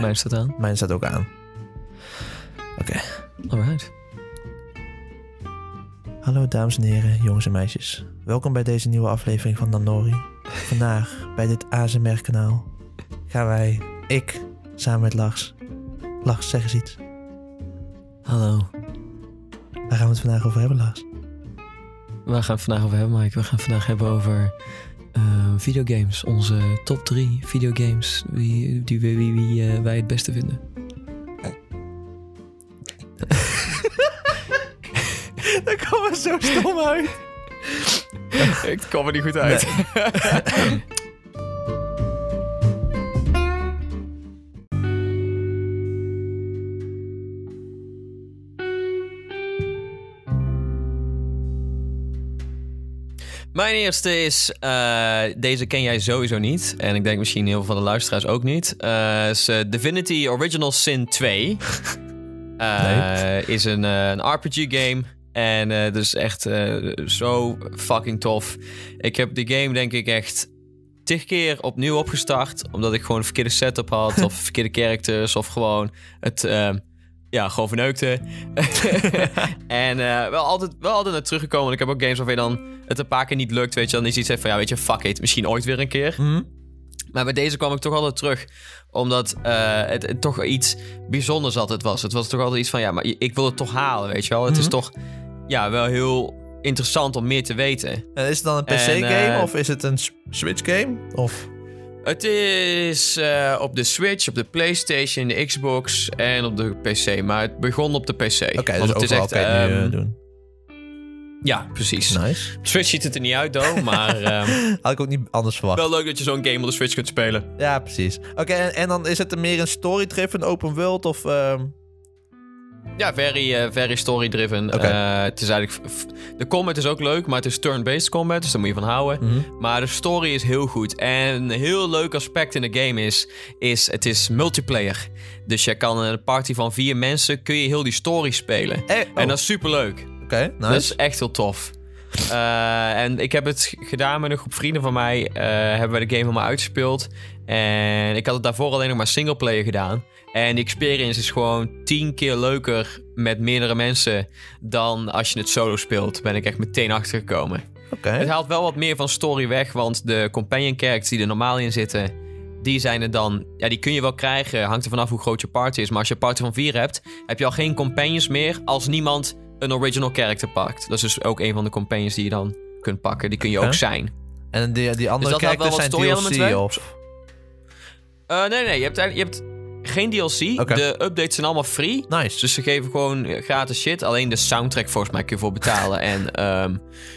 Mijn staat aan. Mijn staat ook aan. Oké. Alright. Hallo dames en heren, jongens en meisjes. Welkom bij deze nieuwe aflevering van Danori. Vandaag bij dit ASMR-kanaal gaan wij, ik, samen met Lars. Lars, zeg eens iets. Hallo. Waar gaan we het vandaag over hebben, Lars? Waar gaan we het vandaag over hebben, Mike? We gaan het vandaag hebben over eh, videogames. Onze top 3 videogames wie, die, wie, wie, eh, wij het beste vinden. Daar komen we zo stom uit. Ik kom er niet goed Mijn eerste is, eh, deze ken jij sowieso niet. En ik denk misschien heel veel van de luisteraars ook niet. Eh is eh, Divinity Original Sin 2. Eh, Is een, een RPG-game. En dus echt zo fucking tof. Ik heb die game denk ik echt tig keer opnieuw opgestart. Omdat ik gewoon een verkeerde setup had. of verkeerde characters. Of gewoon het... ja, gewoon verneukte. en eh, wel, altijd, wel altijd naar teruggekomen. Want ik heb ook games waarvan je dan het een paar keer niet lukt. Weet je, dan is iets van, ja, weet je, fuck it. Misschien ooit weer een keer. Hm? Maar bij deze kwam ik toch altijd terug. Omdat eh, het, het toch iets bijzonders altijd was. Het was toch altijd iets van, ja, maar ik wil het toch halen, weet je wel. Het is Mhm. toch, ja, wel heel interessant om meer te weten. En is het dan een En, PC-game eh, of is het een Switch-game? Of... Het is eh, op de Switch, op de PlayStation, de Xbox en op de PC. Maar het begon op de PC. Oké, dus het is echt, kan eh, doen. Ja, precies. Nice. Op Switch ziet het er niet uit, though. maar ehm, Had ik ook niet anders verwacht. wel leuk dat je zo'n game op de Switch kunt spelen. Ja, precies. Oké, en, en dan is het er meer een story-driven open world of... ehm, Ja, very, eh, very story-driven. Oké. Eh, het is eigenlijk... De combat is ook leuk, maar het is turn-based combat, dus daar moet je van houden. mhm. Maar de story is heel goed. En een heel leuk aspect in de game is, is het is multiplayer. Dus je kan een party van vier mensen, kun je heel die story spelen. Eh, oh, En dat is superleuk. Oké, Dat nice. is echt heel tof. Eh, en ik heb het gedaan met een groep vrienden van mij. eh, hebben we de game helemaal uitgespeeld. En ik had het daarvoor alleen nog maar singleplayer gedaan. En de experience is gewoon tien keer leuker met meerdere mensen dan als je het solo speelt. Ben ik echt meteen achtergekomen. Oké. Het haalt wel wat meer van story weg, want de companion characters die er normaal in zitten, die zijn er dan. Ja, die kun je wel krijgen. Hangt er vanaf hoe groot je party is. Maar als je een party van vier hebt, heb je al geen companions meer als niemand een original character pakt. Dat is dus ook een van de companions die je dan kunt pakken. Die kun je ook zijn. En die, die andere Dus had wel characters zijn DLC of... Eh, nee, nee, je hebt, je hebt geen DLC. De updates zijn allemaal free. Nice. Dus ze geven gewoon gratis shit. Alleen de soundtrack volgens mij kun je voor betalen. en ehm,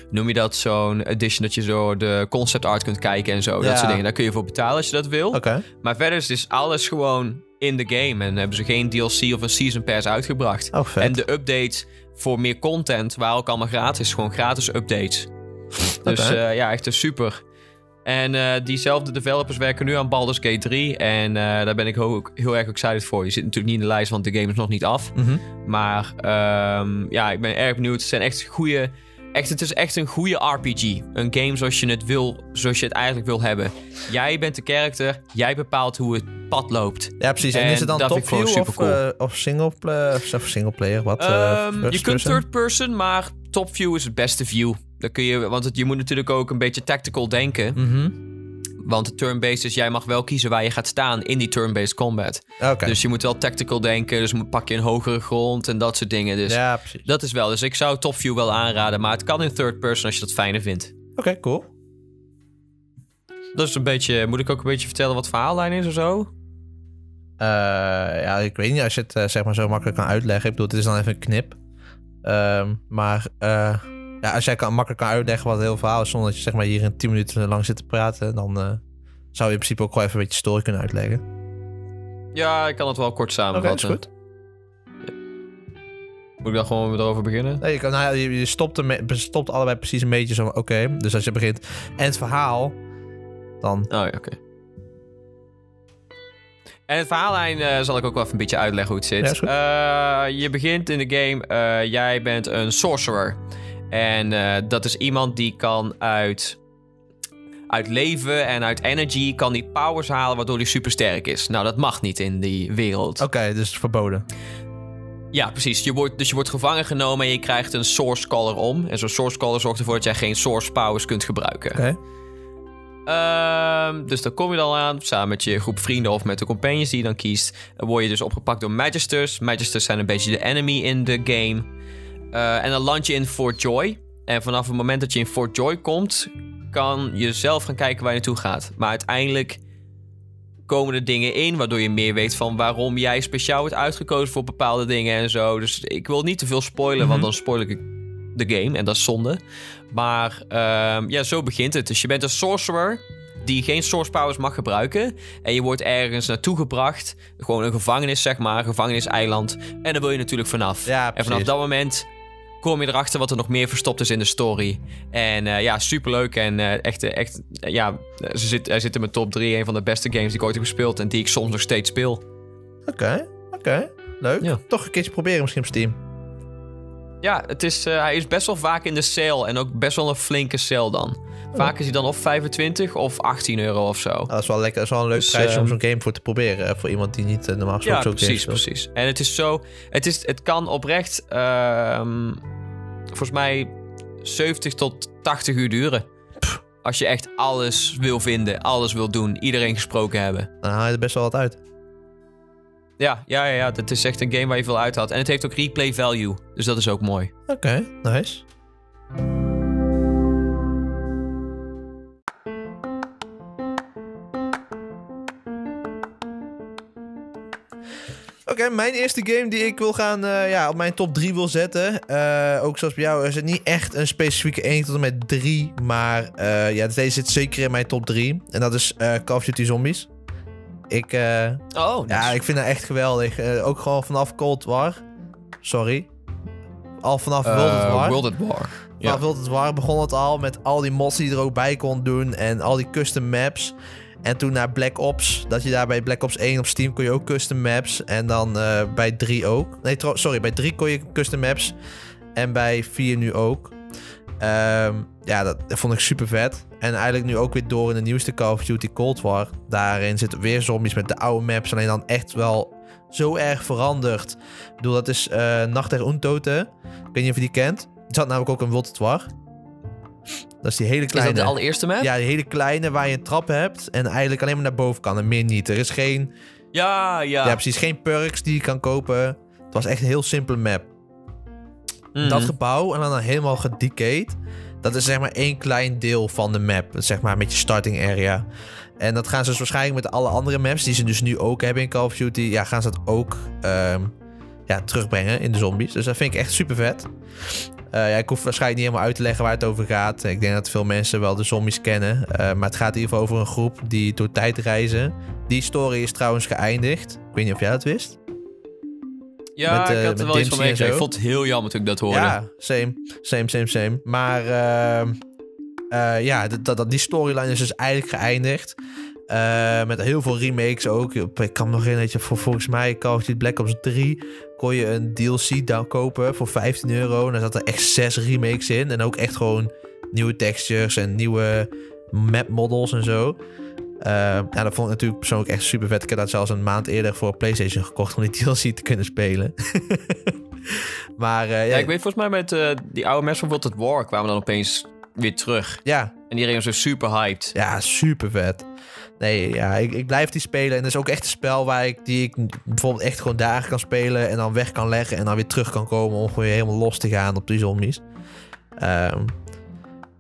noem je dat zo'n edition dat je zo de concept art kunt kijken en zo. Ja. Dat soort dingen. Daar kun je voor betalen als je dat wil. Maar verder is dus alles gewoon in de game. En hebben ze geen DLC of een season pass uitgebracht. Oh, vet. En de updates voor meer content waren ook allemaal gratis. Gewoon gratis updates. Dus eh, ja, echt een super. En eh, diezelfde developers werken nu aan Baldur's Gate 3. En eh, daar ben ik ook heel erg excited voor. Die zit natuurlijk niet in de lijst, want de game is nog niet af. Mhm. Maar ehm, ja, ik ben erg benieuwd. Het zijn echt goede. Echt, het is echt een goede RPG. Een game zoals je het wil, zoals je het eigenlijk wil hebben. Jij bent de character, jij bepaalt hoe het pad loopt. Ja, precies. En, En is het dan top view of, supercool. eh, of single player? Of, single player, wat? eh, Ehm, je kunt person? third person, maar top view is het beste view. Dan kun je, want het, je moet natuurlijk ook een beetje tactical denken. Mhm. Want de turn-based is, jij mag wel kiezen waar je gaat staan in die turn-based combat. Dus je moet wel tactical denken. Dus pak je een hogere grond en dat soort dingen. Dus ja, precies. dat is wel. Dus ik zou top view wel aanraden. Maar het kan in third person als je dat fijner vindt. Oké, cool. Dat is een beetje. Moet ik ook een beetje vertellen wat verhaallijn is of zo? Eh, ja, ik weet niet als je het eh, zeg maar zo makkelijk kan uitleggen. Ik bedoel, het is dan even een knip. Ehm, maar eh, ja, als jij kan, makkelijk kan uitleggen wat het hele verhaal is... zonder dat je zeg maar, hier in 10 minuten lang zit te praten... dan eh, zou je in principe ook gewoon even een beetje story kunnen uitleggen. Ja, ik kan het wel kort Oké, is samenvatten. goed. Moet ik dan gewoon erover beginnen? Nee, je, kan, nou, ja, je, je stopt, stopt allebei precies een beetje zo. Oké, dus als je begint en het verhaal, dan. Oh ja, oké. En het verhaallijn eh, zal ik ook wel even een beetje uitleggen hoe het zit. Ja, is goed. Eh, je begint in de game, eh, jij bent een sorcerer. En eh, dat is iemand die kan uit... uit leven en uit energy kan hij powers halen waardoor hij super sterk is. Nou, dat mag niet in die wereld. Oké, dus verboden. Ja, precies. Je wordt, dus je wordt gevangen genomen en je krijgt een source collar om. En zo'n source collar zorgt ervoor dat jij geen source powers kunt gebruiken. Oké. Ehm, dus dan kom je dan aan, samen met je groep vrienden of met de companions die je dan kiest. Dan word je dus opgepakt door Magisters. Magisters zijn een beetje de enemy in de game. Eh, en dan land je in Fort Joy. En vanaf het moment dat je in Fort Joy komt, kan je zelf gaan kijken waar je naartoe gaat. Maar uiteindelijk komen er dingen in, waardoor je meer weet van waarom jij speciaal wordt uitgekozen voor bepaalde dingen en zo. Dus ik wil niet te veel spoilen, want dan spoil ik de game en dat is zonde. Maar ehm, ja, zo begint het. Dus je bent een sorcerer die geen source powers mag gebruiken. En je wordt ergens naartoe gebracht. Gewoon een gevangenis, zeg maar. Een gevangeniseiland. En daar wil je natuurlijk vanaf. Ja, en vanaf dat moment kom je erachter wat er nog meer verstopt is in de story. En eh, ja, superleuk. En eh, echt, eh, echt ja, ze zit, hij zit in mijn top 3. Een van de beste games die ik ooit heb gespeeld. En die ik soms nog steeds speel. Oké, oké. Leuk. Ja. Toch een keertje proberen misschien op Steam. Ja, het is, eh, hij is best wel vaak in de sale. En ook best wel een flinke sale dan. Vaak is hij dan of 25 of 18 euro of zo. Ah, dat is wel lekker. Dat is wel een leuk Dus, prijsje om ehm, zo'n game voor te proberen. Voor iemand die niet eh, normaal gesproken Ja, zo'n game precies, precies. En het is zo... Het, is, het kan oprecht... ehm, volgens mij 70 tot 80 uur duren. Als je echt alles wil vinden, alles wil doen, iedereen gesproken hebben. Dan haal je er best wel wat uit. Ja, ja, ja, ja. Het is echt een game waar je veel uit had. En het heeft ook replay value. Dus dat is ook mooi. Oké, nice. Oké, mijn eerste game die ik wil gaan, eh, ja, op mijn top 3 wil zetten. Eh, ook zoals bij jou, is het niet echt een specifieke 1 tot en met 3. Maar eh, ja, deze zit zeker in mijn top 3. En dat is Call of Duty Zombies. Ik, eh, Oh, ja, ik vind dat echt geweldig. Eh, ook gewoon vanaf Cold War. Sorry. Al vanaf World at War. World at War. Vanaf World at War begon het al met al die mods die je er ook bij kon doen. En al die custom maps. En toen naar Black Ops. Dat je daar bij Black Ops 1 op Steam kon je ook custom maps. En dan eh, bij 3 ook. Nee, sorry. Bij 3 kon je custom maps. En bij 4 nu ook. Ehm, ja, dat, dat vond ik super vet. En eigenlijk nu ook weer door in de nieuwste Call of Duty Cold War. Daarin zitten weer zombies met de oude maps. Alleen dan echt wel zo erg veranderd. Ik bedoel, dat is eh Nacht der Untoten. Ik weet niet of je die kent. Er zat namelijk ook een at War. Dat is die hele Is kleine... dat de allereerste map? Ja, die hele kleine waar je een trap hebt en eigenlijk alleen maar naar boven kan en meer niet. Er is geen, ja. ja. ja. precies, geen perks die je kan kopen. Het was echt een heel simpele map. Mhm. Dat gebouw en dan helemaal gedecayed. Dat is zeg maar één klein deel van de map. Zeg maar met je starting area. En dat gaan ze dus waarschijnlijk met alle andere maps die ze dus nu ook hebben in Call of Duty. Ja, gaan ze dat ook ehm, ja, terugbrengen in de zombies. Dus dat vind ik echt super vet. Eh, ja, ik hoef waarschijnlijk niet helemaal uit te leggen waar het over gaat. Ik denk dat veel mensen wel de zombies kennen. Eh, maar het gaat in ieder geval over een groep die door tijd reizen. Die story is trouwens geëindigd. Ik weet niet of jij dat wist. Ja, met, eh, ik had er wel iets van meegekregen. Ik vond het heel jammer toen ik dat hoorde. Ja, same. Same, same, same. Maar ehm, eh, ja, dat, dat, die storyline is dus eigenlijk geëindigd. Eh, met heel veel remakes ook. Ik kan me nog herinneren dat je voor volgens mij Call of Duty Black Ops 3 kon je een DLC daar kopen voor 15 euro. En daar zaten echt zes remakes in. En ook echt gewoon nieuwe textures en nieuwe map models en zo. Eh, ja, dat vond ik natuurlijk persoonlijk echt super vet. Ik heb dat zelfs een maand eerder voor PlayStation gekocht om die DLC te kunnen spelen. maar eh, Ja, ja, ik weet volgens mij met eh, die oude mensen van World at War kwamen dan opeens weer terug. ja, En iedereen was zo super hyped. Ja, super vet. Nee, ja, ik, ik blijf die spelen. En dat is ook echt een spel waar ik, die ik bijvoorbeeld echt gewoon dagen kan spelen. En dan weg kan leggen. En dan weer terug kan komen om gewoon weer helemaal los te gaan op die zombies. Ehm,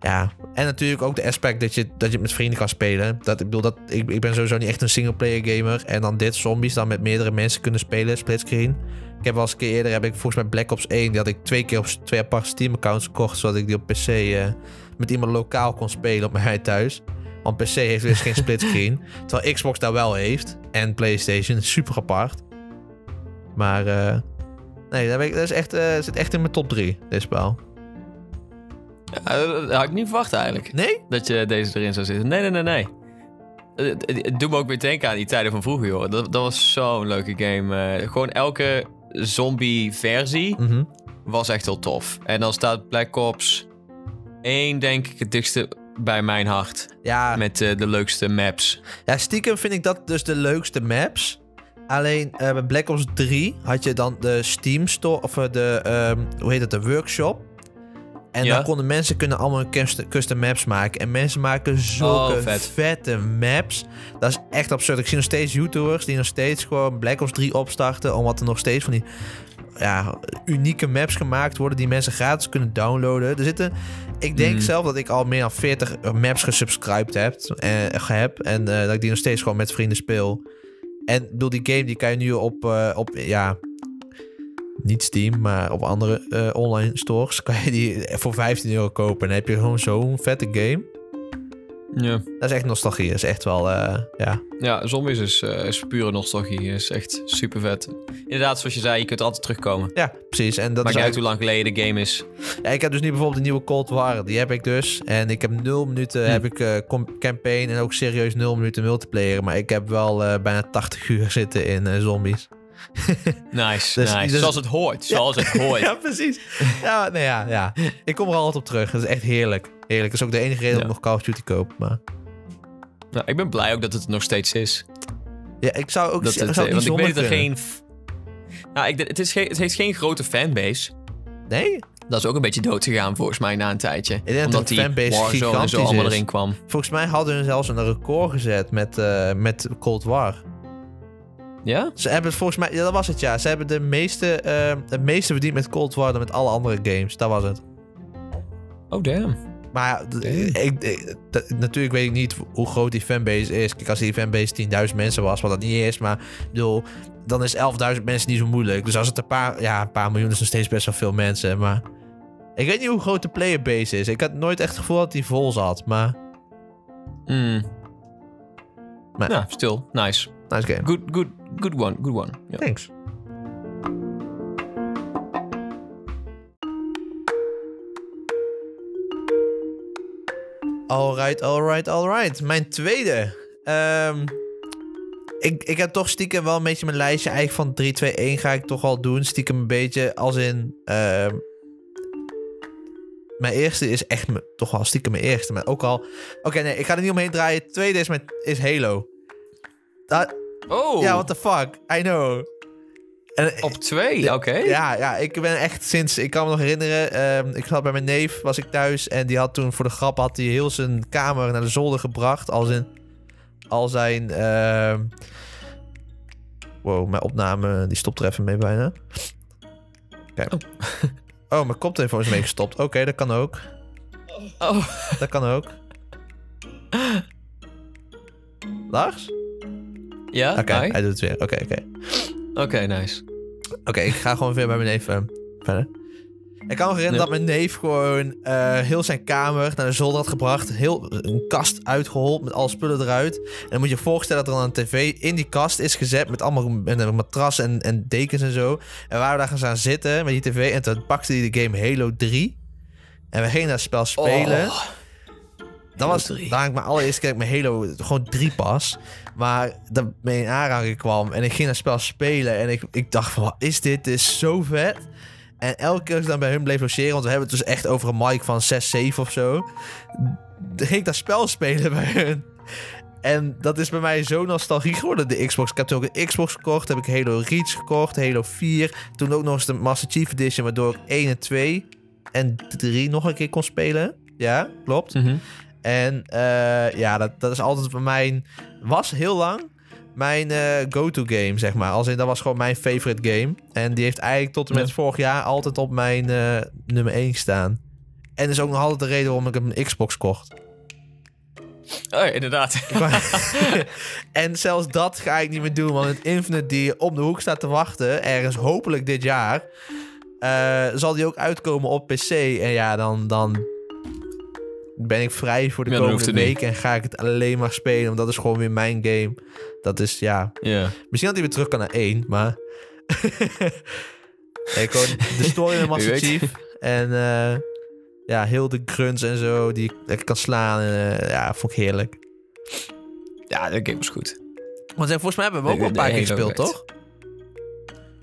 ja, en natuurlijk ook de aspect dat je, dat je het met vrienden kan spelen. Dat, ik bedoel, dat, ik, ik ben sowieso niet echt een singleplayer gamer. En dan dit zombies dan met meerdere mensen kunnen spelen, splitscreen. Ik heb wel eens een keer eerder, heb ik volgens mij Black Ops 1, die had ik twee keer op twee aparte Steam accounts gekocht. Zodat ik die op PC eh, met iemand lokaal kon spelen op mij thuis. Want PC heeft dus geen splitscreen. Terwijl Xbox daar wel heeft. En PlayStation. Super apart. Maar eh, nee, dat, weet ik- dat is echt, eh, zit echt in mijn top 3, dit spel. Ja, dat had ik niet verwacht eigenlijk. Nee? Dat je deze erin zou zitten. Nee, nee, nee, nee. Het, het- doet me ook weer denken aan die tijden van vroeger, joh. Dat, dat was zo'n leuke game. Eh, gewoon elke zombie-versie Mhm. was echt heel tof. En dan staat Black Ops 1, denk ik, het dichtste bij mijn hart. Ja, Met eh, de leukste maps. ja, stiekem vind ik dat dus de leukste maps. Alleen eh, bij Black Ops 3 had je dan de Steam Store, of eh, de, ehm, hoe heet het, de workshop. En Ja. daar konden mensen kunnen allemaal custom, maps maken. En mensen maken zulke Oh, vet. vette maps. Dat is echt absurd. Ik zie nog steeds YouTubers die nog steeds gewoon Black Ops 3 opstarten. Omdat er nog steeds van die ja, unieke maps gemaakt worden die mensen gratis kunnen downloaden. Er zitten, ik denk Mhm. zelf dat ik al meer dan 40 maps gesubscribed heb. En, heb en eh, dat ik die nog steeds gewoon met vrienden speel. En bedoel, die game die kan je nu op, eh, op ja, niet Steam, maar op andere eh, online stores kan je die voor 15 euro kopen. En dan heb je gewoon zo'n vette game. Ja. Dat is echt nostalgie. Dat is echt wel, eh, ja. Ja, zombies is, eh, is pure nostalgie. Is echt super vet. Inderdaad, zoals je zei, je kunt altijd terugkomen. Ja, precies. En dat Maakt is uit eigenlijk- hoe lang geleden de game is. Ja, ik heb dus nu bijvoorbeeld de nieuwe Cold War. Die heb ik dus. En ik heb nul minuten Hm. heb ik, com- campaign en ook serieus nul minuten multiplayer. Maar ik heb wel bijna 80 uur zitten in zombies. Nice, Dus- nice. dus- Zoals het hoort. Zoals het hoort. Ja, precies. Ja, nee, ja, ja. Ik kom er altijd op terug. Dat is echt heerlijk. Heerlijk. Dat is ook de enige reden dat Ja. ik nog Call of Duty koop. Maar Nou, ik ben blij ook dat het nog steeds is. ja, ik zou ook Dat zou het, het eh, want ik weet dat er geen... Nou, ik, het, is geen, het heeft geen grote fanbase. Nee? Dat is ook een beetje dood gegaan volgens mij na een tijdje. denk dat Omdat die fanbase Warzone en zo allemaal is. erin kwam. Volgens mij hadden hun zelfs een record gezet met, eh, met Cold War. Ja? Ze hebben volgens mij... Ja, dat was het ja. Ze hebben de meeste, eh, het meeste verdiend met Cold War dan met alle andere games. Dat was het. Oh, damn. Maar ja, ik, natuurlijk weet ik niet hoe groot die fanbase is. Kijk, als die fanbase 10.000 mensen was, wat dat niet is. Maar ik bedoel, dan is 11.000 mensen niet zo moeilijk. Dus als het een paar, ja, een paar miljoen is nog steeds best wel veel mensen. Maar ik weet niet hoe groot de playerbase is. Ik had nooit echt het gevoel dat die vol zat. Maar Mm. Maar- Ja, stil. Nice. Nice game. Good, good, good one. Good one. Ja. Thanks. Alright, alright, alright. Mijn tweede. Ehm, ik, ik heb toch stiekem wel een beetje mijn lijstje eigenlijk van 3, 2, 1 ga ik toch al doen. Stiekem een beetje als in... ehm, mijn eerste is echt me, toch wel stiekem mijn eerste. Maar ook al... Oké, nee, ik ga er niet omheen draaien. Tweede is, mijn, is Halo. Dat, Oh, ja, what the fuck? I know. En, op twee. Oké. ja, ja, ik ben echt sinds... Ik kan me nog herinneren, ehm, ik zat bij mijn neef, was ik thuis... en die had toen voor de grap had hij heel zijn kamer naar de zolder gebracht... als in... al zijn... ehm, wow, mijn opname die stopt er even mee bijna. Kijk. Oh, mijn koptelefoon is mee gestopt. Oké, dat kan ook. Oh. Dat kan ook. Lars? Ja, Oké, hi. hij doet het weer. Oké, oké. Oké, nice. Oké, ik ga gewoon weer bij mijn neef eh, verder. Ik kan me herinneren dat mijn neef gewoon eh, heel zijn kamer naar de zolder had gebracht. Heel een kast uitgehold met alle spullen eruit. En dan moet je je voorstellen dat er dan een tv in die kast is gezet. Met allemaal met een matras en, en dekens en zo. En we waren daar gaan staan zitten met die tv. En toen pakte hij de game Halo 3. En we gingen dat spel spelen. Oh. Dat was 3. daar ik mijn allereerste keer met mijn Halo gewoon 3 pas. Maar dat mee in aanraking kwam. En ik ging dat spel spelen. En ik, ik dacht van, wat is dit? Dit is zo vet. En elke keer als ik dan bij hun bleef logeren... want we hebben het dus echt over een mic van 6, 7 of zo... dan ging ik dat spel spelen bij hun. En dat is bij mij zo nostalgie geworden, de Xbox. Ik heb toen ook een Xbox gekocht. Heb ik Halo Reach gekocht, Halo 4. Toen ook nog eens de Master Chief Edition... waardoor ik 1 en 2 en 3 nog een keer kon spelen. Ja, klopt. Mhm. En eh, ja, dat, dat is altijd voor mij... Was heel lang mijn eh, go-to game, zeg maar. Als in, dat was gewoon mijn favorite game. En die heeft eigenlijk tot en met Ja. vorig jaar altijd op mijn eh, nummer 1 staan. En is ook nog altijd de reden waarom ik een Xbox kocht. Oh, ja, inderdaad. En zelfs dat ga ik niet meer doen, want het Infinite die op de hoek staat te wachten, ergens hopelijk dit jaar, eh, zal die ook uitkomen op PC. En ja, dan, dan ben ik vrij voor de Ja, komende week en ga ik het alleen maar spelen, want dat is gewoon weer mijn game. Dat is, ja, ja. misschien dat hij weer terug kan naar één, maar... nee, gewoon de story met Master. Chief en eh, ja, heel de grunts en zo die ik lekker kan slaan. En, eh, ja, vond ik heerlijk. Ja, de game was goed. Want eh, volgens mij hebben we ook wel een paar keer gespeeld, toch?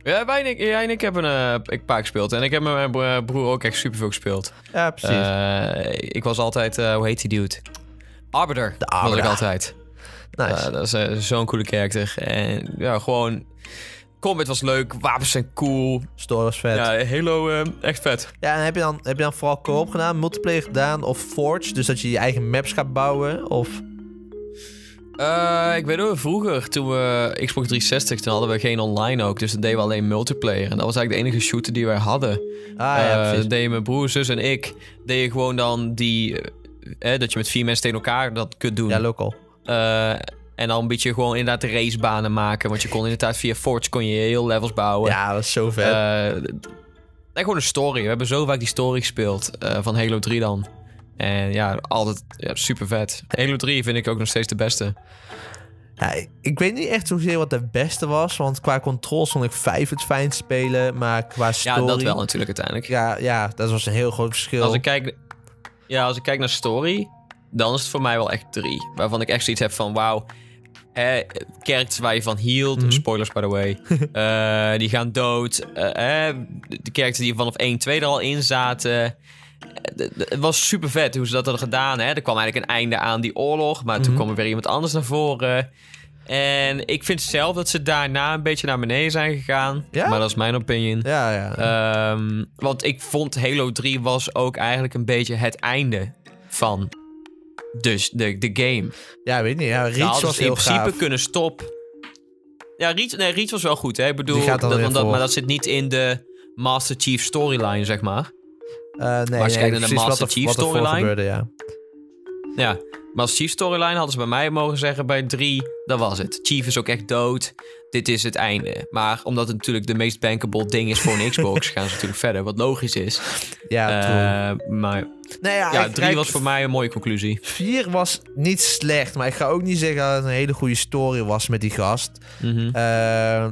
Ja, wij en ik, jij en ik hebben een ik paar gespeeld. En ik heb met mijn bro- broer ook echt superveel gespeeld. Ja, precies. Eh, ik was altijd, eh, hoe heet die dude? Arbiter. De Was Arbiter. ik altijd. nice. Ja, dat is eh, zo'n coole karakter. En ja, gewoon... Combat was leuk, wapens zijn cool. Story was vet. Ja, Ja, Halo eh, echt vet. en heb je, dan, heb je dan vooral co-op gedaan, multiplayer gedaan of Forge? Dus dat je je eigen maps gaat bouwen? Of... Eh, ik weet ook, vroeger toen we Xbox 360, toen hadden we geen online ook. Dus dan deden we alleen multiplayer. En dat was eigenlijk de enige shooter die wij hadden. Ah ja, precies. deden mijn broer, zus en ik, deden gewoon dan die... eh, dat je met vier mensen tegen elkaar dat kunt doen. Ja, local. En dan een beetje gewoon inderdaad de racebanen maken. Want je kon inderdaad via Forge kon je heel levels bouwen. Ja, dat is zo vet. En gewoon een story. We hebben zo vaak die story gespeeld van Halo 3 dan. En ja, altijd ja, super vet. Halo 3 vind ik ook nog steeds de beste. Ja, ik, weet niet echt zozeer wat de beste was. Want qua controls vond ik 5 het fijn spelen. Maar qua Ja, story... dat wel natuurlijk uiteindelijk. Ja, ja, dat was een heel groot verschil. Als ik kijk, ja, als ik kijk naar story, dan is het voor mij wel echt 3. Waarvan ik echt zoiets heb van, wauw, characters waar je van hield, Mhm. spoilers by the way, eh, die gaan dood. eh, de characters die vanaf 1, 2 er al in zaten. Het was super vet hoe ze dat hadden gedaan. Hè? Er kwam eigenlijk een einde aan die oorlog, maar toen Mhm. kwam er weer iemand anders naar voren. En ik vind zelf dat ze daarna een beetje naar beneden zijn gegaan. Ja? Maar dat is mijn opinion. Ja, ja. Ehm, want ik vond Halo 3 was ook eigenlijk een beetje het einde van dus de, de game. ja, weet niet. Ja, Reach was ze in heel principe gaaf. kunnen stoppen. Ja, Reach, nee, Reach was wel goed. Hè? Ik bedoel, dat, want maar dat zit niet in de Master Chief storyline, zeg maar. Eh, nee, als je kijkt naar de Master er- Chief storyline. gebeurde, ja. Ja, Master Chief storyline hadden ze bij mij mogen zeggen bij 3, dat was het. Chief is ook echt dood. Dit is het einde. Maar omdat het natuurlijk de meest bankable ding is voor een Xbox, gaan ze natuurlijk verder. Wat logisch is. Ja. Eh, maar nee, ja, ja, ik- 3 kijk, was voor mij een mooie conclusie. 4 was niet slecht, maar ik ga ook niet zeggen dat het een hele goede story was met die gast. Mhm. Eh,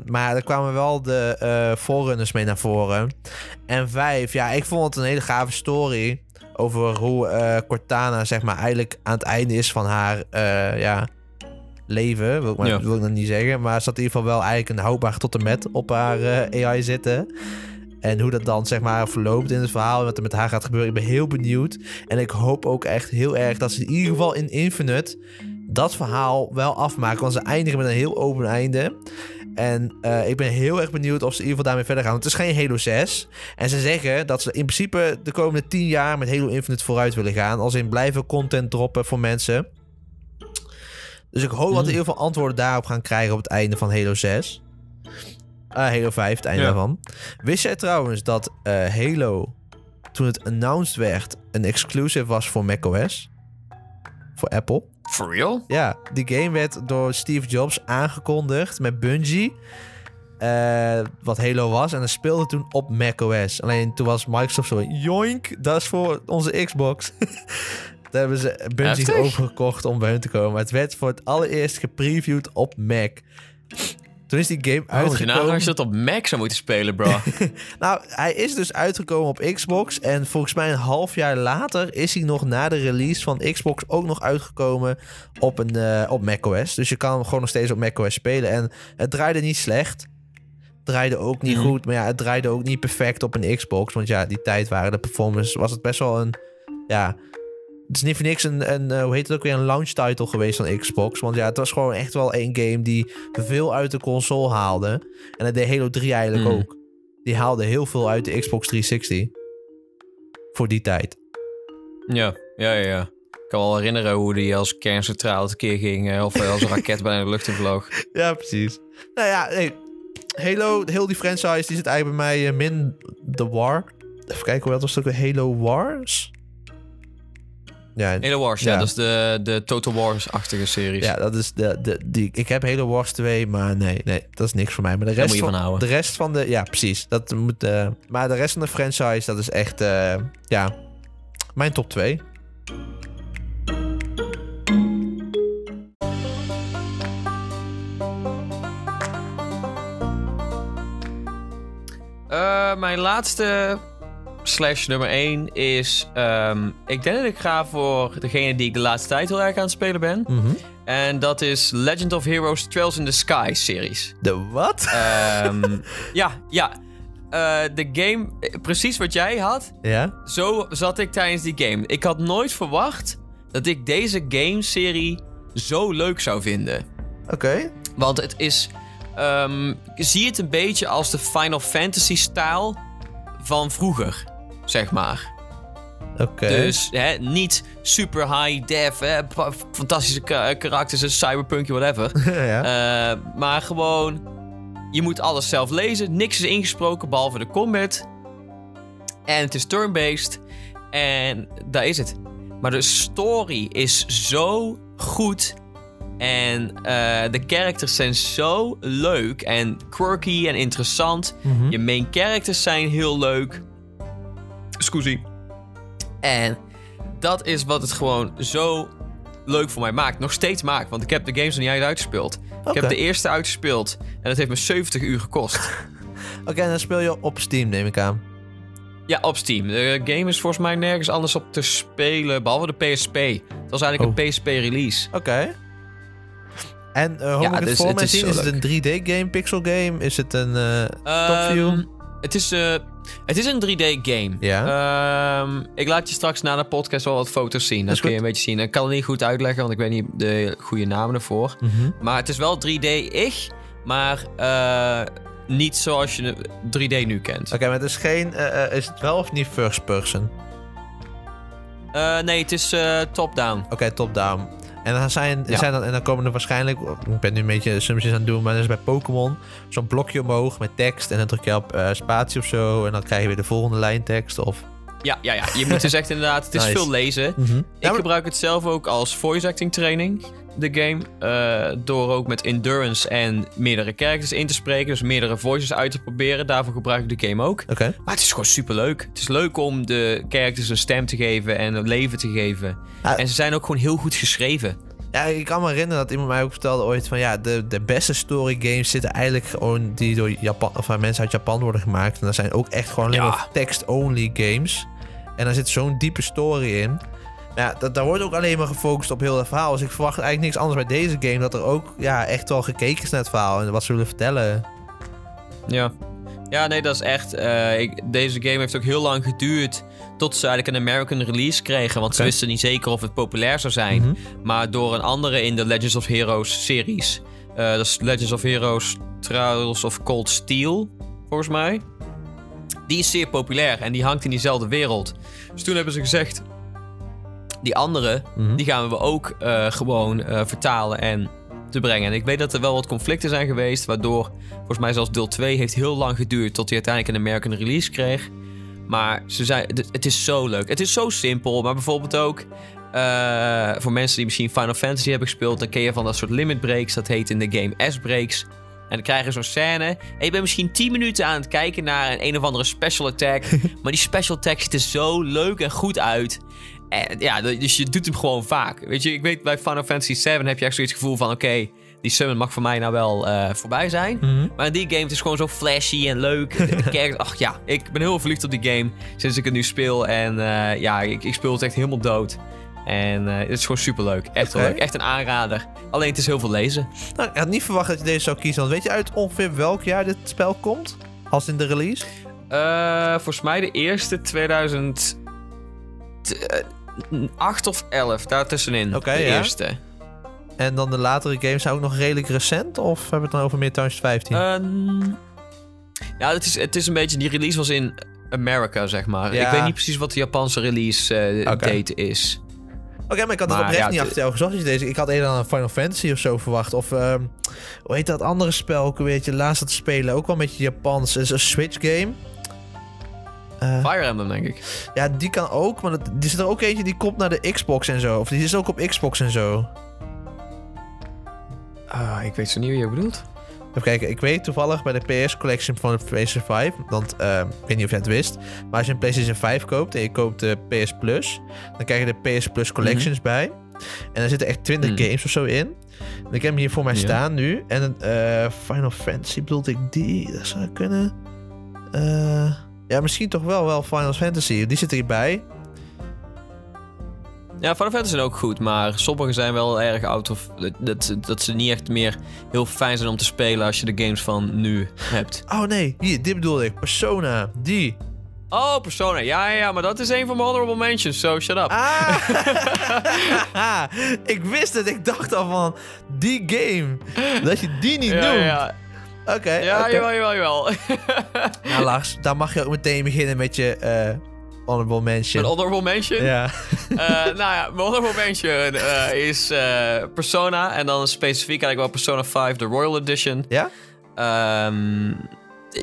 maar er kwamen wel de eh forerunners mee naar voren. En 5, ja, ik vond het een hele gave story over hoe eh, Cortana, zeg maar, eigenlijk aan het einde is van haar eh, ja, leven. Wil ik, maar, Ja. wil ik nog niet zeggen. Maar ze had in ieder geval wel eigenlijk een houdbaar tot en met op haar eh, AI zitten. En hoe dat dan zeg maar verloopt in het verhaal en wat er met haar gaat gebeuren. Ik ben heel benieuwd. En ik hoop ook echt heel erg dat ze in ieder geval in Infinite dat verhaal wel afmaken. Want ze eindigen met een heel open einde. En eh, ik ben heel erg benieuwd of ze in ieder geval daarmee verder gaan. Want het is geen Halo 6. En ze zeggen dat ze in principe de komende 10 jaar met Halo Infinite vooruit willen gaan. Als in blijven content droppen voor mensen. Dus ik hoop dat we in ieder geval antwoorden daarop gaan krijgen op het einde van Halo 6. Ah, Halo 5, het einde Ja. daarvan. Wist jij trouwens dat eh, Halo, toen het announced werd, een exclusive was voor macOS? Voor Apple? For real? Ja, die game werd door Steve Jobs aangekondigd met Bungie. eh, wat Halo was. En dat speelde toen op macOS. Alleen toen was Microsoft zo... Joink, dat is voor onze Xbox. Daar hebben ze Bungie overgekocht om bij hun te komen. Maar het werd voor het allereerst gepreviewd op Mac. Toen is die game Oh, uitgekomen. als je dat op Mac zou moeten spelen, bro. Nou, hij is dus uitgekomen op Xbox. En volgens mij een half jaar later is hij nog na de release van Xbox ook nog uitgekomen op, een, eh, op macOS. Dus je kan hem gewoon nog steeds op macOS spelen. En het draaide niet slecht. Het draaide ook niet Mhm. goed. Maar ja, het draaide ook niet perfect op een Xbox. Want ja, die tijd waren de performance... was het best wel een... Ja, het is niet voor niks een, een eh, hoe heet het ook weer, een launch title geweest van Xbox. Want ja, het was gewoon echt wel één game die veel uit de console haalde. En dat deed Halo 3 eigenlijk Mm. ook. Die haalde heel veel uit de Xbox 360. Voor die tijd. ja, ja, ja, ja. Ik kan wel herinneren hoe die als kerncentrale tekeer ging. eh, Of eh, als een raket bijna de lucht in vloog. Ja, precies. Nou ja, nee. Halo, heel die franchise, die zit eigenlijk bij mij min The War. Even kijken, hoe dat was het ook weer? Halo Wars? Ja, Halo Wars, ja. Ja. Dat is de, de Total Wars-achtige series. ja, dat is de, de, die. Ik heb Halo Wars 2, maar nee, nee, dat is niks voor mij. Maar de Daar rest, moet je van, van houden. de rest van de. Ja, precies. Dat moet, eh, maar de rest van de franchise, dat is echt. eh, ja, mijn top 2. Eh, mijn laatste slash nummer 1 is... ehm, ik denk dat ik ga voor degene die ik de laatste tijd heel erg aan het spelen ben. Mhm. En dat is Legend of Heroes Trails in the Sky series. De wat? Ehm, ja, ja. Eh, de game, precies wat jij had, ja? zo zat ik tijdens die game. Ik had nooit verwacht dat ik deze game-serie zo leuk zou vinden. Oké. Want het is. ehm, zie het een beetje als de Final Fantasy-stijl van vroeger, zeg maar. Oké. Dus hè, niet super high def, hè, fantastische ka- karakters, een cyberpunkje, whatever. ja. Eh, maar gewoon, je moet alles zelf lezen. Niks is ingesproken behalve de combat. En het is turn-based. En daar is het. Maar de story is zo goed. En eh, de characters zijn zo leuk en quirky en interessant. Mhm. Je main characters zijn heel leuk. Scusi. En dat is wat het gewoon zo leuk voor mij maakt. Nog steeds maakt, want ik heb de games nog niet uitgespeeld. Ik heb de eerste uitgespeeld en dat heeft me 70 uur gekost. Oké, en dan speel je op Steam, neem ik aan. ja, op Steam. De game is volgens mij nergens anders op te spelen, behalve de PSP. Het was eigenlijk Oh. een PSP-release. Oké. En eh hoe Ja, moet ik het dus voor mij zien? Is het een 3D-game, pixel game? Is het een eh topview? Ehm, het, is, eh, het is een 3D-game. Ja. Ehm, ik laat je straks na de podcast wel wat foto's zien. Dan is kun je een beetje zien. Ik kan het niet goed uitleggen, want ik weet niet de goede namen ervoor. Mhm. Maar het is wel 3D-ig, maar eh, niet zoals je 3D nu kent. Oké, maar het is geen... eh, eh, is het wel of niet first person? Nee, het is top-down. Oké, top-down. En dan, zijn, Ja. zijn dan, en dan komen er waarschijnlijk... Ik ben nu een beetje assumptions aan het doen, maar dat is bij Pokémon zo'n blokje omhoog met tekst. En dan druk je op eh, spatie of zo. En dan krijg je weer de volgende lijn tekst. Of... Ja, ja, ja. Je moet dus echt inderdaad... Het is Nice. veel lezen. Ja, Ik maar- gebruik het zelf ook als voice acting training, de game. eh, door ook met endurance en meerdere characters in te spreken. Dus meerdere voices uit te proberen. Daarvoor gebruik ik de game ook. Maar het is gewoon super leuk. Het is leuk om de characters een stem te geven en een leven te geven. Ja. En ze zijn ook gewoon heel goed geschreven. Ja, ik kan me herinneren dat iemand mij ook vertelde ooit van ja, de, de beste story games zitten eigenlijk gewoon die door Japan, of van mensen uit Japan worden gemaakt. En dat zijn ook echt gewoon alleen Ja. maar text-only games. En daar zit zo'n diepe story in. Maar ja, dat, daar wordt ook alleen maar gefocust op heel het verhaal. Dus ik verwacht eigenlijk niks anders bij deze game. Dat er ook ja, echt wel gekeken is naar het verhaal en wat ze willen vertellen. Ja. Ja, nee, dat is echt. eh, ik, deze game heeft ook heel lang geduurd. Tot ze eigenlijk een American release kregen. Want ze wisten niet zeker of het populair zou zijn. Mhm. Maar door een andere in de Legends of Heroes series. eh, dat is Legends of Heroes Trials of Cold Steel, volgens mij. Die is zeer populair en die hangt in diezelfde wereld. Dus toen hebben ze gezegd. Die andere, Mhm. die gaan we ook eh, gewoon eh, vertalen en te brengen. En ik weet dat er wel wat conflicten zijn geweest. Waardoor, volgens mij zelfs deel 2 heeft heel lang geduurd. Tot hij uiteindelijk een American release kreeg. Maar ze zei, het- is zo leuk. Het is zo simpel. Maar bijvoorbeeld ook eh, voor mensen die misschien Final Fantasy hebben gespeeld. Dan ken je van dat soort limit breaks. Dat heet in de game S-breaks. En dan krijg je zo'n scène. En je bent misschien 10 minuten aan het kijken naar een, een of andere special attack. maar die special attack ziet er zo leuk en goed uit. En ja, dus je doet hem gewoon vaak. Weet je, ik weet bij Final Fantasy 7 heb je echt zoiets gevoel van: oké, die summon mag voor mij nou wel eh, voorbij zijn. Mhm. Maar in die game het is gewoon zo flashy en leuk. Ach ja, ik ben heel verliefd op die game sinds ik het nu speel. En eh, ja, ik, ik speel het echt helemaal dood. En eh, het is gewoon super leuk. Echt leuk. Echt een aanrader. Alleen het is heel veel lezen. Nou, ik had niet verwacht dat je deze zou kiezen. Want weet je uit ongeveer welk jaar dit spel komt? Als in de release? Eh, volgens mij de eerste 2008 of 11, daartussenin. Oké, de ja. eerste. En dan de latere games zijn ook nog redelijk recent? Of hebben we het dan over meer 2015? Ehm, ja, het is, het is een beetje... Die release was in America, zeg maar. Ja. Ik weet niet precies wat de Japanse release eh, Oké. date is. Oké, maar ik had het oprecht ja, niet achter jou gezocht. Deze. Ik had eerder aan een Final Fantasy of zo verwacht. Of ehm, hoe heet dat andere spel ook een beetje laatst te spelen? Ook wel een beetje Japans. Het is een Switch game. Eh, Fire Emblem, denk ik. ja, die kan ook. Maar dat, die zit er ook eentje die komt naar de Xbox en zo. Of die is ook op Xbox en zo. Ah, ik weet zo niet wie je bedoelt. Even kijken, ik weet toevallig bij de PS Collection van de PlayStation 5. Want ehm, ik weet niet of je het wist. Maar als je een PlayStation 5 koopt en je koopt de PS Plus. Dan krijg je de PS Plus Collections bij. En er zitten echt 20 Mhm. games of zo in. En ik heb hem hier voor mij staan nu. En eh, Final Fantasy bedoelde ik die. Dat zou kunnen. Eh, Ja, misschien toch wel, wel Final Fantasy. Die zit hierbij. Ja, Final Fantasy zijn ook goed, maar sommige zijn wel erg out of... Dat, dat ze niet echt meer heel fijn zijn om te spelen als je de games van nu hebt. Oh nee, hier, dit bedoelde ik. Persona, die. Oh, Persona. Ja, ja, ja, maar dat is een van mijn honorable mentions, so shut up. Ah! ik wist het, ik dacht al van, die game. Dat je die niet ja, doet. ja. Oké, Ja, oké. jawel, jawel, jawel. Nou Lars, dan mag je ook meteen beginnen met je eh honorable mention. Een honorable mention? ja. Eh, nou ja, mijn honorable mention eh, is eh, Persona. En dan specifiek eigenlijk wel Persona 5, de Royal Edition. Ja? Ehm,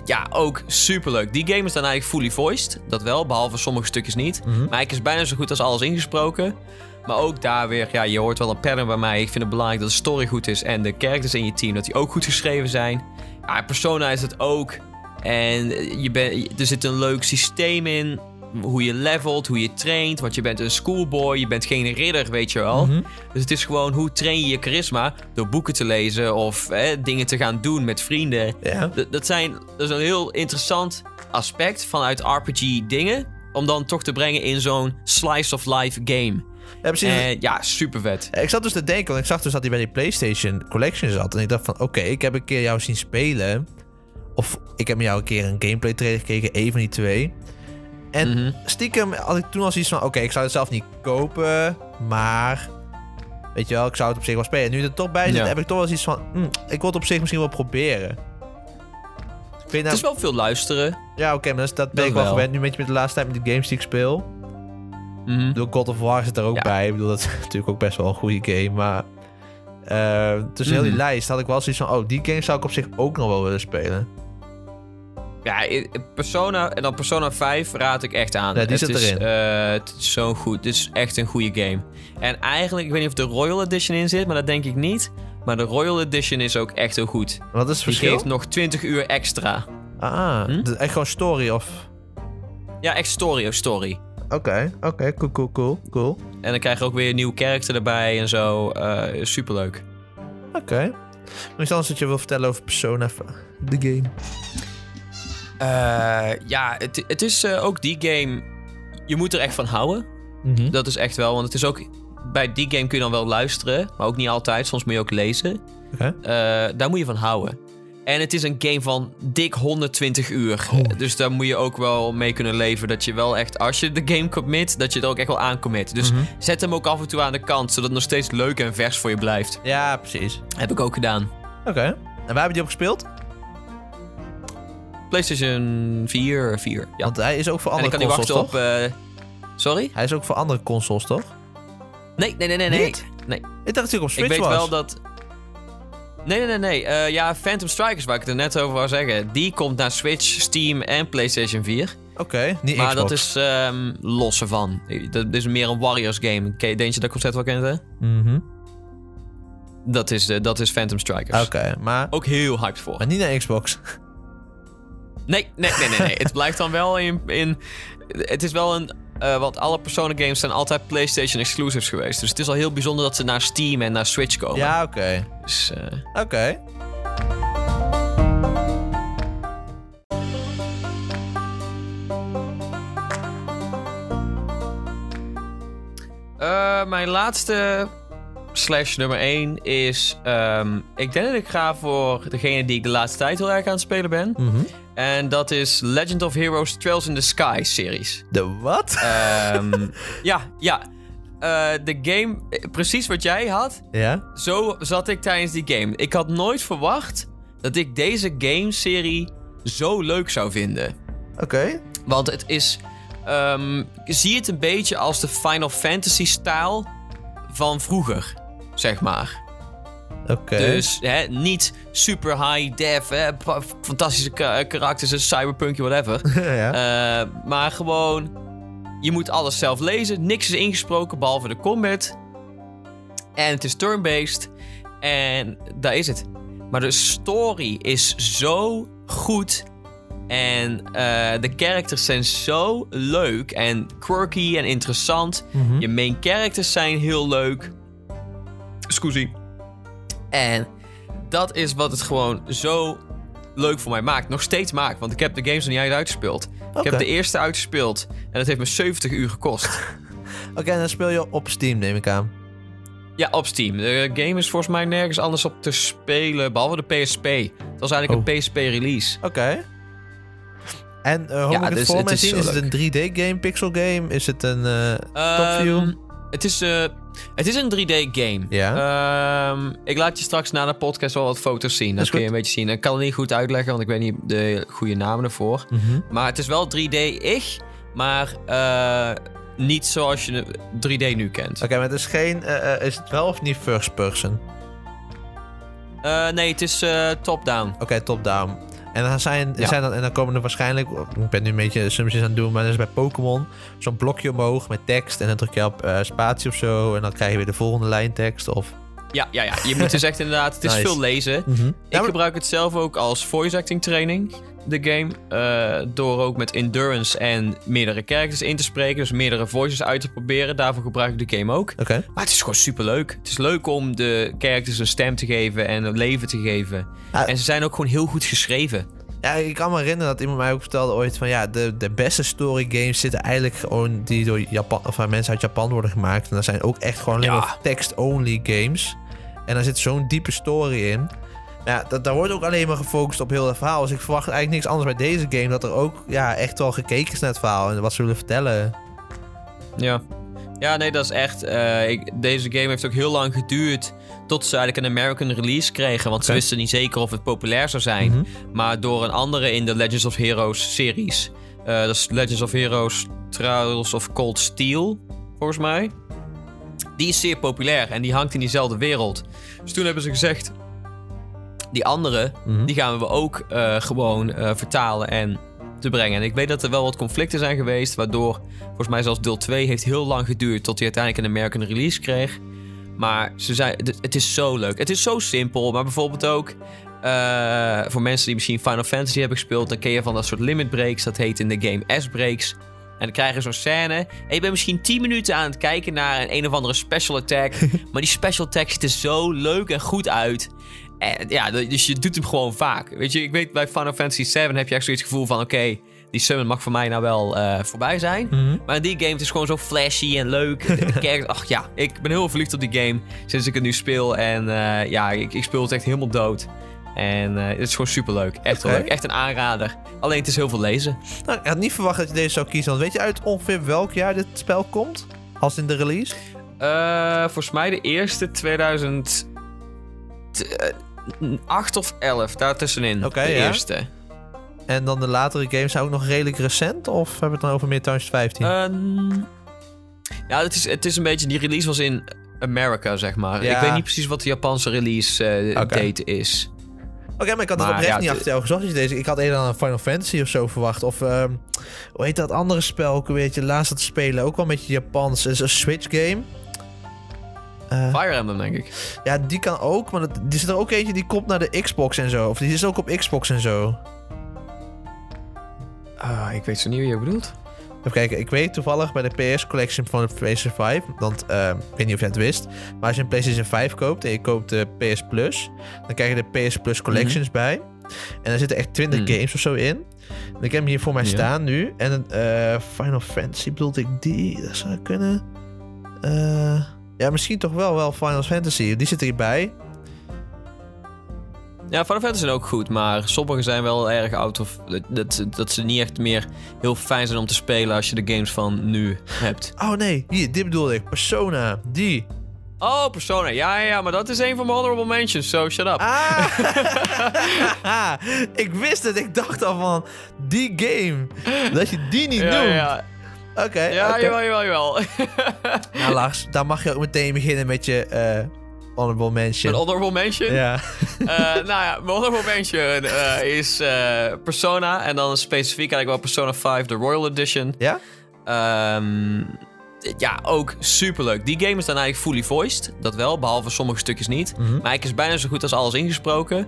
ja, ook superleuk. Die game is dan eigenlijk fully voiced. Dat wel, behalve sommige stukjes niet. Mhm. Maar hij is bijna zo goed als alles ingesproken. Maar ook daar weer, ja, je hoort wel een pattern bij mij. Ik vind het belangrijk dat de story goed is. En de characters in je team, dat die ook goed geschreven zijn. Ja, Persona is het ook. En je bent, er zit een leuk systeem in. Hoe je levelt, hoe je traint. Want je bent een schoolboy, je bent geen ridder, weet je wel. Mhm. Dus het is gewoon hoe train je je charisma door boeken te lezen of hè, dingen te gaan doen met vrienden. Ja. Dat, zijn, dat is een heel interessant aspect vanuit RPG-dingen. Om dan toch te brengen in zo'n slice of life game. Ja, precies. En ja, super vet. Ik zat dus te denken, want ik zag dus dat hij bij die PlayStation Collection zat. En ik dacht van, oké, ik heb een keer jou zien spelen. Of ik heb met jou een keer een gameplay trailer gekeken, één van die twee. En Mhm. stiekem had ik toen al zoiets van, oké, ik zou het zelf niet kopen, maar... Weet je wel, ik zou het op zich wel spelen. Nu je er toch bij zit, Ja. heb ik toch wel zoiets van, hm, ik wil het op zich misschien wel proberen. Het nou, is wel veel luisteren. ja, oké, maar dat, dat ben Dat ik wel gewend nu met, met de laatste tijd met de games die ik speel. Mhm. Bedoel, God of War zit er ook Ja. bij. Ik bedoel, dat is natuurlijk ook best wel een goede game. Maar eh, tussen heel die Mhm. lijst had ik wel zoiets van... Oh, die game zou ik op zich ook nog wel willen spelen. Ja, Persona en dan Persona 5 raad ik echt aan. Ja, die het zit is, erin. eh, het is zo goed. Dit is echt een goede game. En eigenlijk, ik weet niet of de Royal Edition in zit, maar dat denk ik niet. Maar de Royal Edition is ook echt heel goed. Wat is het Die verschil? geeft nog 20 uur extra. Ah, Hm? is echt gewoon story of... Ja, echt story of story. Oké, oké, cool, cool, cool, cool. En dan krijg je ook weer een nieuwe karakter erbij en zo. Eh superleuk. Oké. Nog iets anders wat je wil vertellen over Persona, de game? Eh, ja, het, het is eh, ook die game. Je moet er echt van houden. Mhm. Dat is echt wel. Want het is ook. Bij die game kun je dan wel luisteren. Maar ook niet altijd. Soms moet je ook lezen. Eh, daar moet je van houden. En het is een game van dik 120 uur. Oh. Dus daar moet je ook wel mee kunnen leven. Dat je wel echt, als je de game commit, dat je er ook echt wel aan commit. Dus Mhm. zet hem ook af en toe aan de kant. Zodat het nog steeds leuk en vers voor je blijft. Ja, precies. Heb ik ook gedaan. Oké. En waar hebben die op gespeeld? PlayStation 4, 4. Ja. Want hij is ook voor en ik andere kan niet consoles, wachten toch? op. eh, sorry? Hij is ook voor andere consoles, toch? Nee, nee, nee, nee. nee. Niet? nee. Ik dacht ook op Ik Switch weet was. wel dat. Nee, nee, nee, nee. Eh, ja, Phantom Strikers, waar ik het er net over wou zeggen. Die komt naar Switch, Steam en PlayStation 4. Oké, niet maar Xbox. dat is ehm los ervan. Dat is meer een Warriors game. Denk je dat concept wel kent, hè? Mhm. Dat is, de, dat is Phantom Strikers. Oké, maar, Ook heel hyped voor. maar niet naar Xbox. Nee, nee, nee, nee. nee. het blijft dan wel in... in het is wel een... eh, want alle Persona games zijn altijd PlayStation exclusives geweest. Dus het is al heel bijzonder dat ze naar Steam en naar Switch komen. Ja, oké. Dus, eh, Oké. Eh, mijn laatste slash nummer 1 is... ehm, ik denk dat ik ga voor degene die ik de laatste tijd heel erg aan het spelen ben. Mhm. En dat is Legend of Heroes Trails in the Sky series. De wat? Ehm, ja, ja. Eh, de game, eh, precies wat jij had, ja? zo zat ik tijdens die game. Ik had nooit verwacht dat ik deze game-serie zo leuk zou vinden. Oké. Want het is. ehm, zie het een beetje als de Final Fantasy-stijl van vroeger, zeg maar. Oké. Dus hè, niet super high def, hè, fantastische ka- karakters, een cyberpunkje, whatever. ja. Eh, maar gewoon, je moet alles zelf lezen. Niks is ingesproken behalve de combat. En het is turn-based. En daar is het. Maar de story is zo goed. En eh, de characters zijn zo leuk en quirky en interessant. Mhm. Je main characters zijn heel leuk. Scusi. En dat is wat het gewoon zo leuk voor mij maakt. Nog steeds maakt. Want ik heb de games nog niet uit uitgespeeld. Ik heb de eerste uitgespeeld en dat heeft me 70 uur gekost. Oké, dan speel je op Steam, neem ik aan. Ja, op Steam. De game is volgens mij nergens anders op te spelen, behalve de PSP. Het was eigenlijk Oh. een PSP-release. Oké. En uh, hoe Ja, moet ik het dus voor het is zien? Is het een 3D-game, pixel game? Is het een eh top view? Het, is, eh, het is een 3D-game. Ja. Ehm, ik laat je straks na de podcast wel wat foto's zien. Dan kun je een beetje zien. Ik kan het niet goed uitleggen, want ik weet niet de goede namen ervoor. Mhm. Maar het is wel 3D-ig, maar eh, niet zoals je 3D nu kent. Oké, maar het is geen... eh, eh, is het wel of niet first person? Nee, het is top-down. Oké, top-down. En dan, zijn, Ja. zijn dan, en dan komen er waarschijnlijk... Ik ben nu een beetje assumpties aan het doen, maar dat is bij Pokémon... zo'n blokje omhoog met tekst en dan druk je op eh, spatie of zo... en dan krijg je weer de volgende lijn tekst of... Ja, ja, ja. Je moet dus echt inderdaad... Het is Nice. veel lezen. Ja, Ik maar- gebruik het zelf ook als voice acting training, de game. eh, door ook met endurance en meerdere characters in te spreken. Dus meerdere voices uit te proberen. Daarvoor gebruik ik de game ook. Oké. Maar het is gewoon super leuk. Het is leuk om de characters een stem te geven en een leven te geven. En ze zijn ook gewoon heel goed geschreven. Ja, ik kan me herinneren dat iemand mij ook vertelde ooit van ja, de, de beste story games zitten eigenlijk gewoon die door Japan, of van mensen uit Japan worden gemaakt. En dat zijn ook echt gewoon alleen Ja. maar text-only games. En daar zit zo'n diepe story in. Ja, dat, daar wordt ook alleen maar gefocust op heel het verhaal. Dus ik verwacht eigenlijk niks anders bij deze game. Dat er ook ja, echt wel gekeken is naar het verhaal en wat ze willen vertellen. Ja. Ja, nee, dat is echt. eh, ik, deze game heeft ook heel lang geduurd. Tot ze eigenlijk een American release kregen. Want ze wisten niet zeker of het populair zou zijn. Mhm. Maar door een andere in de Legends of Heroes series. eh, dat is Legends of Heroes Trials of Cold Steel, volgens mij. Die is zeer populair en die hangt in diezelfde wereld. Dus toen hebben ze gezegd. Die andere, Mhm. die gaan we ook eh, gewoon eh, vertalen en te brengen. En ik weet dat er wel wat conflicten zijn geweest. Waardoor, volgens mij zelfs deel 2 heeft heel lang geduurd. Tot hij uiteindelijk een American release kreeg. Maar ze zei, het- is zo leuk. Het is zo simpel. Maar bijvoorbeeld ook eh, voor mensen die misschien Final Fantasy hebben gespeeld. Dan ken je van dat soort limit breaks. Dat heet in de game S-breaks. En dan krijg je zo'n scène. En je bent misschien 10 minuten aan het kijken naar een, een of andere special attack. maar die special attack ziet er zo leuk en goed uit. En ja, dus je doet hem gewoon vaak. Weet je, ik weet bij Final Fantasy 7 heb je echt zoiets gevoel van: oké, die summon mag voor mij nou wel eh, voorbij zijn. Mhm. Maar in die game het is gewoon zo flashy en leuk. De Ach ja, ik ben heel verliefd op die game sinds ik het nu speel. En eh, ja, ik, ik speel het echt helemaal dood. En eh, het is gewoon super leuk. Echt leuk. Echt een aanrader. Alleen het is heel veel lezen. Nou, ik had niet verwacht dat je deze zou kiezen. Want weet je uit ongeveer welk jaar dit spel komt? Als in de release? Eh, volgens mij de eerste 2008 of 11, daartussenin. Oké, de ja. eerste. En dan de latere games zijn ook nog redelijk recent? Of hebben we het dan over meer 2015? Ehm, ja, het is, het is een beetje... Die release was in America, zeg maar. Ja. Ik weet niet precies wat de Japanse release eh, date is. Oké, maar ik had het Maar oprecht ja, niet achter jou gezocht. je Deze, ik had eerder aan een Final Fantasy of zo verwacht. Of, ehm, hoe heet dat andere spel ook een beetje laatst dat spelen? Ook wel een beetje Japans. Het is een Switch game. Eh, Fire Emblem, denk ik. ja, die kan ook. Maar dat, er zit er ook eentje die komt naar de Xbox en zo. Of die is ook op Xbox en zo. Ah, ik weet zo niet wie je bedoelt. Even kijken, ik weet toevallig bij de PS Collection van de PlayStation 5. Want ehm, ik weet niet of je het wist. Maar als je een PlayStation 5 koopt en je koopt de PS Plus. Dan krijg je de PS Plus Collections bij. En daar zitten echt 20 Mhm. games of zo in. En ik heb hem hier voor mij Ja. staan nu. En eh Final Fantasy bedoelde ik die. Dat zou kunnen. Eh, ja, misschien toch wel, wel Final Fantasy. Die zit hierbij. Ja, Final Fantasy zijn ook goed, maar sommige zijn wel erg out of... Dat, dat ze niet echt meer heel fijn zijn om te spelen als je de games van nu hebt. Oh nee, hier, dit bedoelde ik. Persona. Die. Oh, Persona. Ja, ja, ja, maar dat is een van mijn honorable mentions, so shut up. Ah! ik wist het. Ik dacht al van die game. Dat je die niet ja, noemt. ja. Oké. Ja, oké. jawel, jawel, jawel. Nou, Lars, dan mag je ook meteen beginnen met je eh honorable mention. Mijn honorable mention? ja. Eh, nou ja, mijn honorable mention eh, is Persona. En dan specifiek eigenlijk wel Persona 5, de Royal Edition. Ja? Ehm, ja, ook superleuk. Die game is dan eigenlijk fully voiced. Dat wel, behalve sommige stukjes niet. Mhm. Maar eigenlijk is bijna zo goed als alles ingesproken.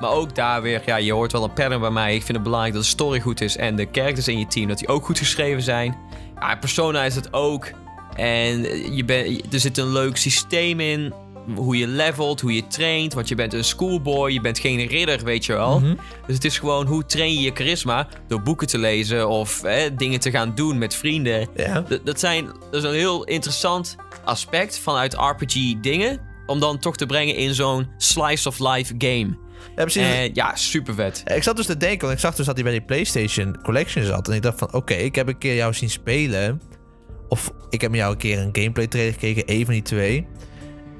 Maar ook daar weer, ja, je hoort wel een pattern bij mij. Ik vind het belangrijk dat de story goed is. En de characters in je team, dat die ook goed geschreven zijn. Ja, Persona is het ook. En je ben, er zit een leuk systeem in. hoe je levelt, hoe je traint. Want je bent een schoolboy, je bent geen ridder, weet je wel. Mhm. Dus het is gewoon hoe train je je charisma door boeken te lezen of hè, dingen te gaan doen met vrienden. Ja. Dat, dat, zijn, dat is een heel interessant aspect vanuit RPG dingen. Om dan toch te brengen in zo'n slice of life game. Ja, precies. En ja, super vet. Ik zat dus te denken, want ik zag dus dat hij bij die PlayStation Collection zat. En ik dacht van, oké, ik heb een keer jou zien spelen. Of ik heb met jou een keer een gameplay trailer gekeken, een van die twee.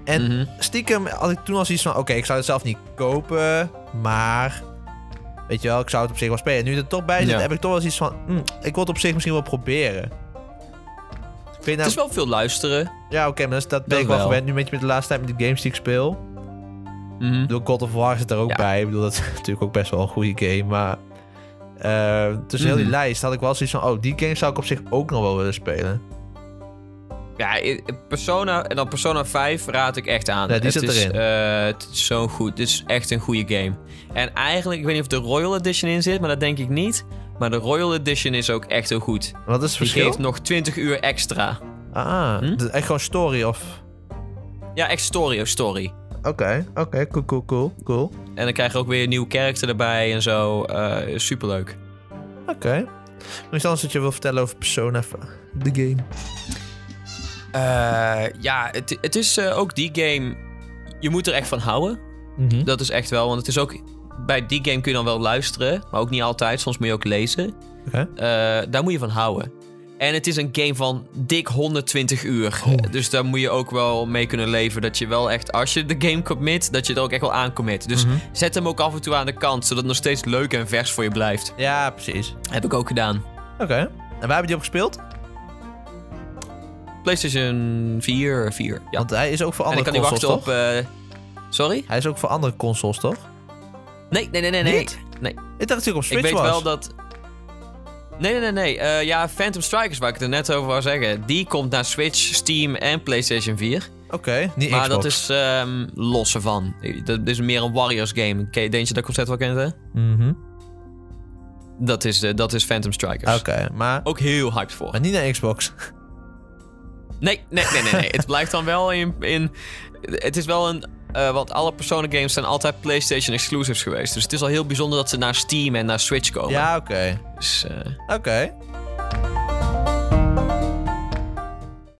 En Mhm. stiekem had ik toen al zoiets van, oké, ik zou het zelf niet kopen, maar... Weet je wel, ik zou het op zich wel spelen. Nu het er toch bij zit, Ja. heb ik toch wel zoiets van... hm, ik wil het op zich misschien wel proberen. Nou, Het is wel veel luisteren. Ja, oké, maar dat, ben Dat ik wel wel. gewend. Nu met, met de laatste tijd met de games die ik speel. Ik bedoel, God of War zit er ook Ja. bij. Ik bedoel, dat is natuurlijk ook best wel een goede game. Maar eh tussen heel die Mhm. lijst had ik wel zoiets van... Oh, die game zou ik op zich ook nog wel willen spelen. Ja, Persona en dan Persona 5 raad ik echt aan. Ja, die het zit is, erin. eh, het is zo goed. Het is echt een goede game. En eigenlijk, ik weet niet of de Royal Edition in zit, maar dat denk ik niet. Maar de Royal Edition is ook echt heel goed. Wat is het Die verschil? geeft nog 20 uur extra. Ah, Hm? echt gewoon story of... Ja, echt story of story. Oké, oké, cool, cool, cool, cool. En dan krijg je ook weer een nieuwe karakter erbij en zo. Eh superleuk. Oké. Nog iets anders dat je wil vertellen over Persona, de game? Eh, ja, het, het is eh, ook die game. Je moet er echt van houden. Mhm. Dat is echt wel, want het is ook. Bij die game kun je dan wel luisteren, maar ook niet altijd. Soms moet je ook lezen. Eh, daar moet je van houden. En het is een game van dik 120 uur. Oh. Dus daar moet je ook wel mee kunnen leven. Dat je wel echt, als je de game commit, dat je er ook echt wel aan commit. Dus Mhm. zet hem ook af en toe aan de kant, zodat het nog steeds leuk en vers voor je blijft. Ja, precies. Heb ik ook gedaan. Oké. En waar heb je die op gespeeld? PlayStation 4, 4. Ja. Want hij is ook voor en ik andere kan consoles, wachten toch? op. eh, Sorry? Hij is ook voor andere consoles, toch? Nee, nee, nee, nee. nee. Niet? nee. Ik dacht hij op Ik Switch weet was. wel dat. Nee, nee, nee, nee. Eh, ja, Phantom Strikers, waar ik het er net over wou zeggen. Die komt naar Switch, Steam en PlayStation 4. Oké, niet maar Xbox. dat is ehm los ervan. Dat is meer een Warriors game. Denk je dat concept wel kent, hè? Mhm. Dat is, eh, dat is Phantom Strikers. Oké, maar, Ook heel hyped voor. maar niet naar Xbox. Nee, nee, nee, nee. nee. het blijft dan wel in... in het is wel een... eh, want alle Persona games zijn altijd PlayStation exclusives geweest. Dus het is al heel bijzonder dat ze naar Steam en naar Switch komen. Ja, oké. Dus, eh, Oké.